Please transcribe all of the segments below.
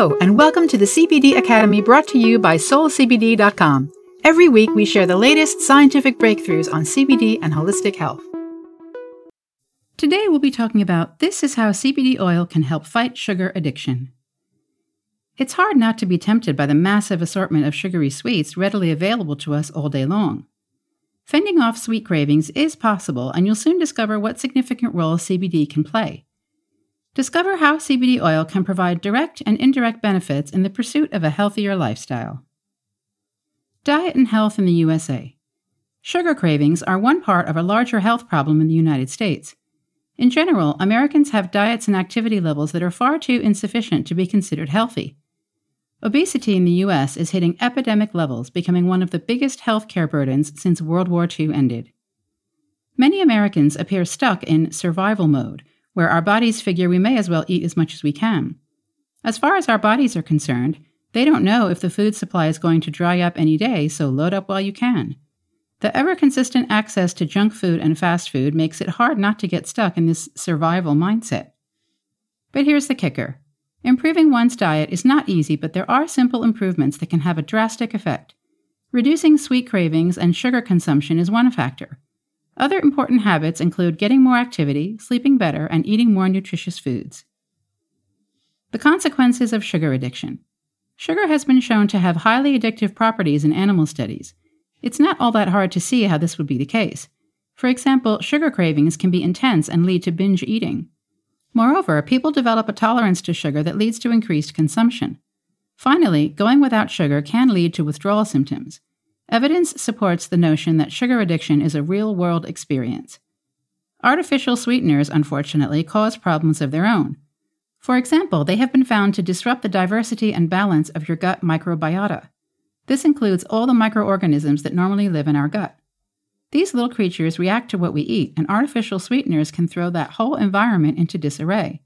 Hello, and welcome to the CBD Academy brought to you by SolCBD.com. Every week, we share the latest scientific breakthroughs on CBD and holistic health. Today, we'll be talking about this is how CBD oil can help fight sugar addiction. It's hard not to be tempted by the massive assortment of sugary sweets readily available to us all day long. Fending off sweet cravings is possible, and you'll soon discover what significant role CBD can play. Discover how CBD oil can provide direct and indirect benefits in the pursuit of a healthier lifestyle. Diet and health in the USA. Sugar cravings are one part of a larger health problem in the United States. In general, Americans have diets and activity levels that are far too insufficient to be considered healthy. Obesity in the US is hitting epidemic levels, becoming one of the biggest healthcare burdens since World War II ended. Many Americans appear stuck in survival mode, where our bodies figure we may as well eat as much as we can. As far as our bodies are concerned, they don't know if the food supply is going to dry up any day, so load up while you can. The ever consistent access to junk food and fast food makes it hard not to get stuck in this survival mindset. But here's the kicker improving one's diet is not easy, but there are simple improvements that can have a drastic effect. Reducing sweet cravings and sugar consumption is one factor. Other important habits include getting more activity, sleeping better, and eating more nutritious foods. The consequences of sugar addiction. Sugar has been shown to have highly addictive properties in animal studies. It's not all that hard to see how this would be the case. For example, sugar cravings can be intense and lead to binge eating. Moreover, people develop a tolerance to sugar that leads to increased consumption. Finally, going without sugar can lead to withdrawal symptoms. Evidence supports the notion that sugar addiction is a real world experience. Artificial sweeteners, unfortunately, cause problems of their own. For example, they have been found to disrupt the diversity and balance of your gut microbiota. This includes all the microorganisms that normally live in our gut. These little creatures react to what we eat, and artificial sweeteners can throw that whole environment into disarray.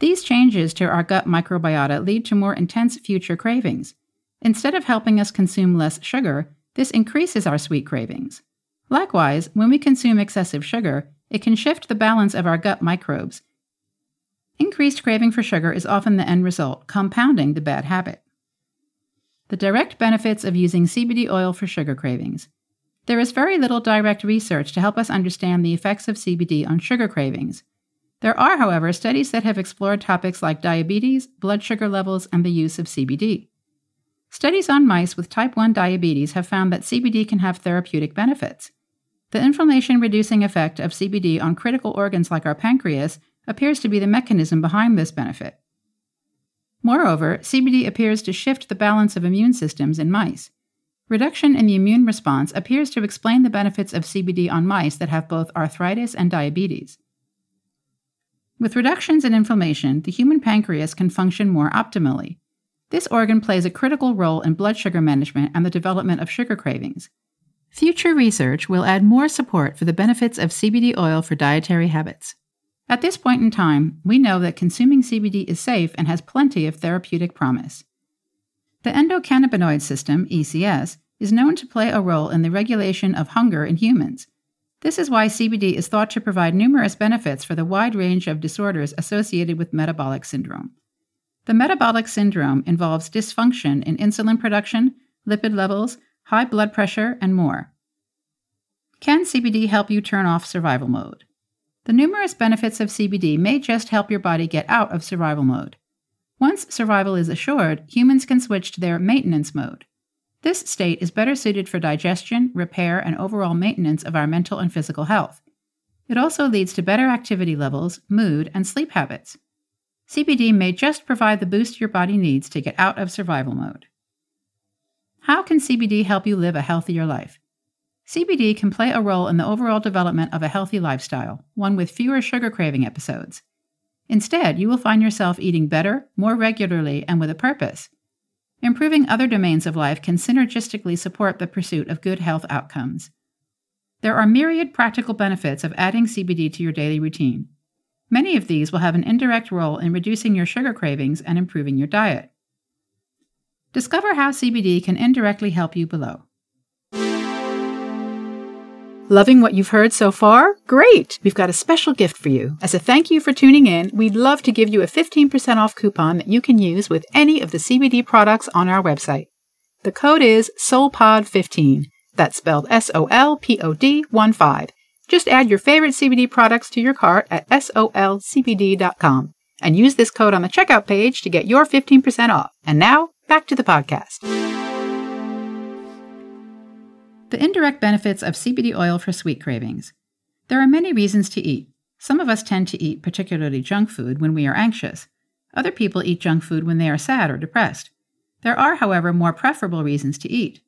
These changes to our gut microbiota lead to more intense future cravings, Instead of helping us consume less sugar, this increases our sweet cravings. Likewise, when we consume excessive sugar, it can shift the balance of our gut microbes. Increased craving for sugar is often the end result, compounding the bad habit. The direct benefits of using CBD oil for sugar cravings. There is very little direct research to help us understand the effects of CBD on sugar cravings. There are, however, studies that have explored topics like diabetes, blood sugar levels, and the use of CBD. Studies on mice with type 1 diabetes have found that CBD can have therapeutic benefits. The inflammation reducing effect of CBD on critical organs like our pancreas appears to be the mechanism behind this benefit. Moreover, CBD appears to shift the balance of immune systems in mice. Reduction in the immune response appears to explain the benefits of CBD on mice that have both arthritis and diabetes. With reductions in inflammation, the human pancreas can function more optimally, this organ plays a critical role in blood sugar management and the development of sugar cravings. Future research will add more support for the benefits of CBD oil for dietary habits. At this point in time, we know that consuming CBD is safe and has plenty of therapeutic promise. The endocannabinoid system, ECS, is known to play a role in the regulation of hunger in humans. This is why CBD is thought to provide numerous benefits for the wide range of disorders associated with metabolic syndrome. The metabolic syndrome involves dysfunction in insulin production, lipid levels, high blood pressure, and more. Can CBD help you turn off survival mode? The numerous benefits of CBD may just help your body get out of survival mode. Once survival is assured, humans can switch to their maintenance mode. This state is better suited for digestion, repair, and overall maintenance of our mental and physical health. It also leads to better activity levels, mood, and sleep habits. CBD may just provide the boost your body needs to get out of survival mode. How can CBD help you live a healthier life? CBD can play a role in the overall development of a healthy lifestyle, one with fewer sugar craving episodes. Instead, you will find yourself eating better, more regularly, and with a purpose. Improving other domains of life can synergistically support the pursuit of good health outcomes. There are myriad practical benefits of adding CBD to your daily routine. Many of these will have an indirect role in reducing your sugar cravings and improving your diet. Discover how CBD can indirectly help you below. Loving what you've heard so far? Great! We've got a special gift for you. As a thank you for tuning in, we'd love to give you a 15% off coupon that you can use with any of the CBD products on our website. The code is SOLPOD15. That's spelled S O L P O D 1 5. Just add your favorite CBD products to your cart at solcbd.com and use this code on the checkout page to get your 15% off. And now, back to the podcast. The indirect benefits of CBD oil for sweet cravings. There are many reasons to eat. Some of us tend to eat particularly junk food when we are anxious. Other people eat junk food when they are sad or depressed. There are, however, more preferable reasons to eat.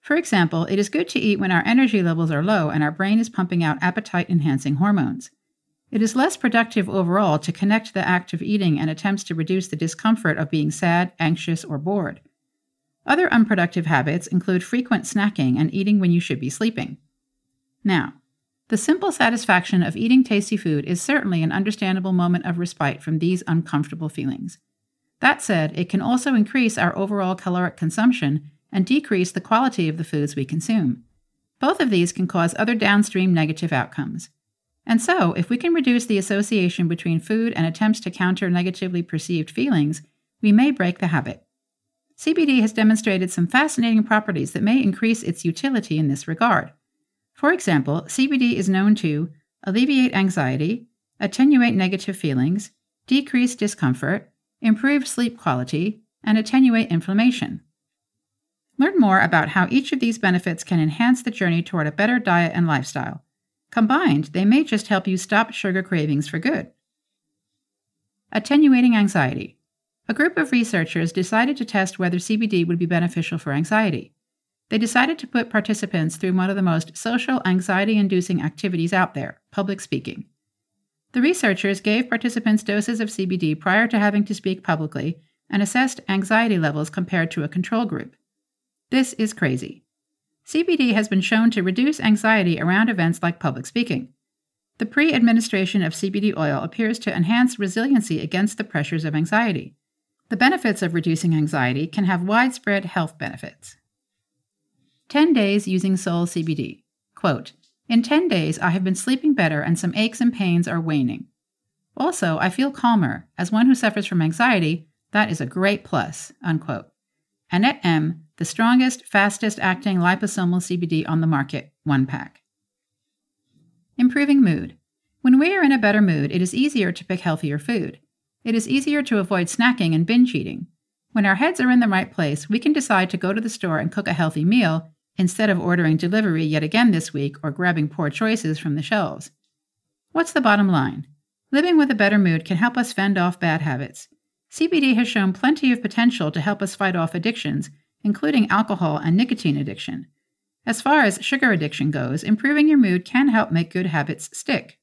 For example, it is good to eat when our energy levels are low and our brain is pumping out appetite enhancing hormones. It is less productive overall to connect the act of eating and attempts to reduce the discomfort of being sad, anxious, or bored. Other unproductive habits include frequent snacking and eating when you should be sleeping. Now, the simple satisfaction of eating tasty food is certainly an understandable moment of respite from these uncomfortable feelings. That said, it can also increase our overall caloric consumption and decrease the quality of the foods we consume. Both of these can cause other downstream negative outcomes. And so, if we can reduce the association between food and attempts to counter negatively perceived feelings, we may break the habit. CBD has demonstrated some fascinating properties that may increase its utility in this regard. For example, CBD is known to alleviate anxiety, attenuate negative feelings, decrease discomfort, improve sleep quality, and attenuate inflammation. Learn more about how each of these benefits can enhance the journey toward a better diet and lifestyle. Combined, they may just help you stop sugar cravings for good. Attenuating anxiety a group of researchers decided to test whether CBD would be beneficial for anxiety. They decided to put participants through one of the most social anxiety inducing activities out there public speaking. The researchers gave participants doses of CBD prior to having to speak publicly and assessed anxiety levels compared to a control group. This is crazy. CBD has been shown to reduce anxiety around events like public speaking. The pre administration of CBD oil appears to enhance resiliency against the pressures of anxiety. The benefits of reducing anxiety can have widespread health benefits. 10 days using Sol CBD. Quote, in 10 days, I have been sleeping better and some aches and pains are waning. Also, I feel calmer. As one who suffers from anxiety, that is a great plus. Unquote. Annette M., the strongest, fastest acting liposomal CBD on the market, one pack. Improving mood. When we are in a better mood, it is easier to pick healthier food. It is easier to avoid snacking and binge eating. When our heads are in the right place, we can decide to go to the store and cook a healthy meal instead of ordering delivery yet again this week or grabbing poor choices from the shelves. What's the bottom line? Living with a better mood can help us fend off bad habits. CBD has shown plenty of potential to help us fight off addictions, including alcohol and nicotine addiction. As far as sugar addiction goes, improving your mood can help make good habits stick.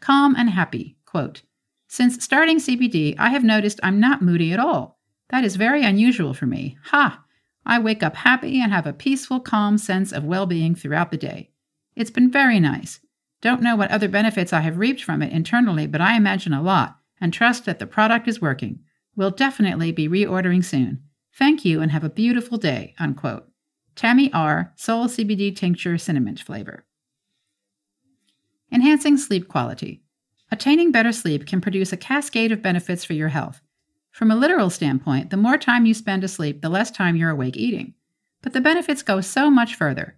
Calm and happy. Quote, since starting CBD, I have noticed I'm not moody at all. That is very unusual for me. Ha! I wake up happy and have a peaceful, calm sense of well being throughout the day. It's been very nice. Don't know what other benefits I have reaped from it internally, but I imagine a lot and trust that the product is working. We'll definitely be reordering soon. Thank you and have a beautiful day. Unquote. Tammy R. Sol CBD Tincture Cinnamon Flavor. Enhancing sleep quality. Attaining better sleep can produce a cascade of benefits for your health. From a literal standpoint, the more time you spend asleep, the less time you're awake eating. But the benefits go so much further.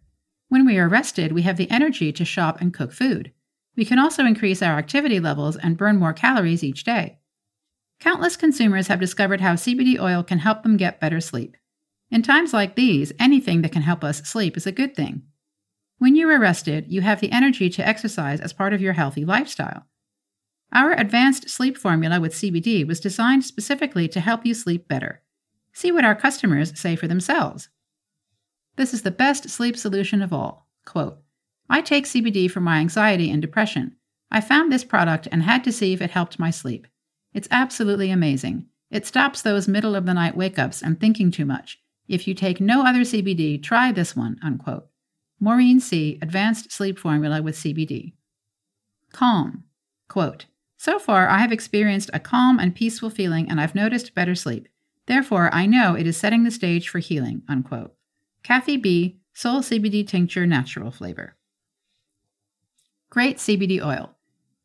When we are rested, we have the energy to shop and cook food. We can also increase our activity levels and burn more calories each day. Countless consumers have discovered how CBD oil can help them get better sleep. In times like these, anything that can help us sleep is a good thing. When you are rested, you have the energy to exercise as part of your healthy lifestyle. Our advanced sleep formula with CBD was designed specifically to help you sleep better. See what our customers say for themselves. This is the best sleep solution of all. Quote, I take CBD for my anxiety and depression. I found this product and had to see if it helped my sleep. It's absolutely amazing. It stops those middle of the night wake ups and thinking too much. If you take no other CBD, try this one. Unquote. Maureen C. Advanced Sleep Formula with CBD. Calm. Quote, so far, I have experienced a calm and peaceful feeling and I've noticed better sleep. Therefore, I know it is setting the stage for healing. Unquote. Kathy B., Sol CBD Tincture Natural Flavor. Great CBD oil.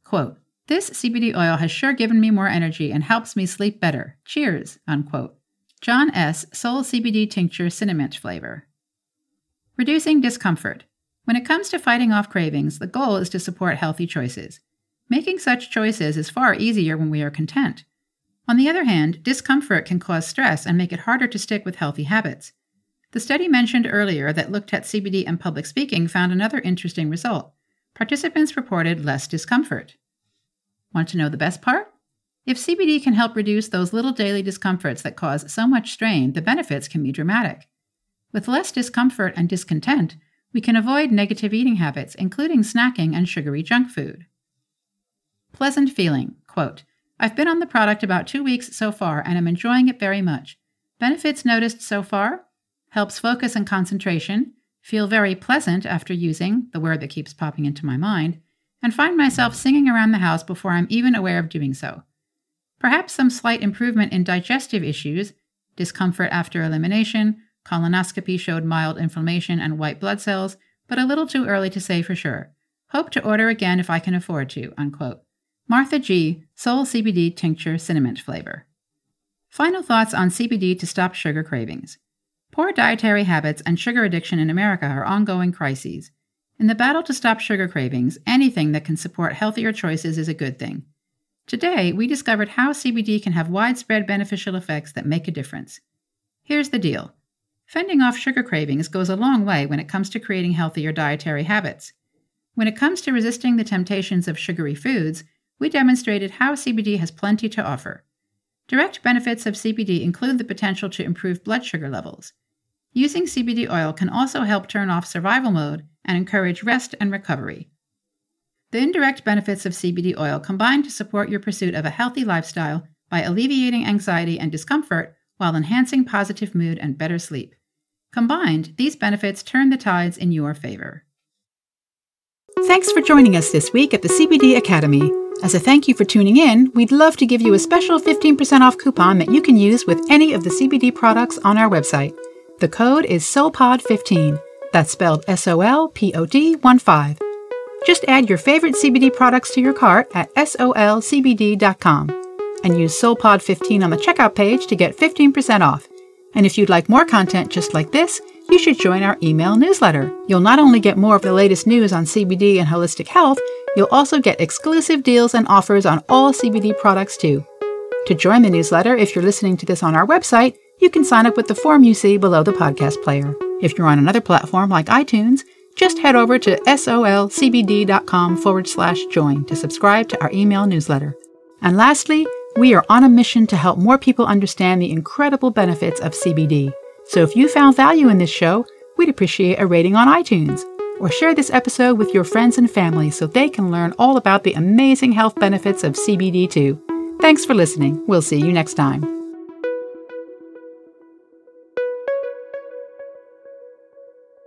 Quote, this CBD oil has sure given me more energy and helps me sleep better. Cheers, unquote. John S. Sol CBD Tincture Cinnamon Flavor. Reducing discomfort. When it comes to fighting off cravings, the goal is to support healthy choices. Making such choices is far easier when we are content. On the other hand, discomfort can cause stress and make it harder to stick with healthy habits. The study mentioned earlier that looked at CBD and public speaking found another interesting result. Participants reported less discomfort. Want to know the best part? If CBD can help reduce those little daily discomforts that cause so much strain, the benefits can be dramatic. With less discomfort and discontent, we can avoid negative eating habits, including snacking and sugary junk food. Pleasant feeling. Quote, I've been on the product about two weeks so far and am enjoying it very much. Benefits noticed so far? Helps focus and concentration, feel very pleasant after using, the word that keeps popping into my mind, and find myself singing around the house before I'm even aware of doing so. Perhaps some slight improvement in digestive issues, discomfort after elimination, Colonoscopy showed mild inflammation and white blood cells, but a little too early to say for sure. Hope to order again if I can afford to. Unquote. Martha G. Sol CBD Tincture Cinnamon Flavor. Final thoughts on CBD to stop sugar cravings. Poor dietary habits and sugar addiction in America are ongoing crises. In the battle to stop sugar cravings, anything that can support healthier choices is a good thing. Today, we discovered how CBD can have widespread beneficial effects that make a difference. Here's the deal Fending off sugar cravings goes a long way when it comes to creating healthier dietary habits. When it comes to resisting the temptations of sugary foods, we demonstrated how CBD has plenty to offer. Direct benefits of CBD include the potential to improve blood sugar levels. Using CBD oil can also help turn off survival mode and encourage rest and recovery. The indirect benefits of CBD oil combine to support your pursuit of a healthy lifestyle by alleviating anxiety and discomfort while enhancing positive mood and better sleep. Combined, these benefits turn the tides in your favor. Thanks for joining us this week at the CBD Academy. As a thank you for tuning in, we'd love to give you a special 15% off coupon that you can use with any of the CBD products on our website. The code is SOLPOD15. That's spelled S O L P O D 1 5. Just add your favorite CBD products to your cart at solcbd.com and use SOLPOD15 on the checkout page to get 15% off. And if you'd like more content just like this, you should join our email newsletter. You'll not only get more of the latest news on CBD and holistic health, you'll also get exclusive deals and offers on all CBD products too. To join the newsletter, if you're listening to this on our website, you can sign up with the form you see below the podcast player. If you're on another platform like iTunes, just head over to solcbd.com forward slash join to subscribe to our email newsletter. And lastly, we are on a mission to help more people understand the incredible benefits of CBD. So if you found value in this show, we'd appreciate a rating on iTunes. Or share this episode with your friends and family so they can learn all about the amazing health benefits of CBD too. Thanks for listening. We'll see you next time.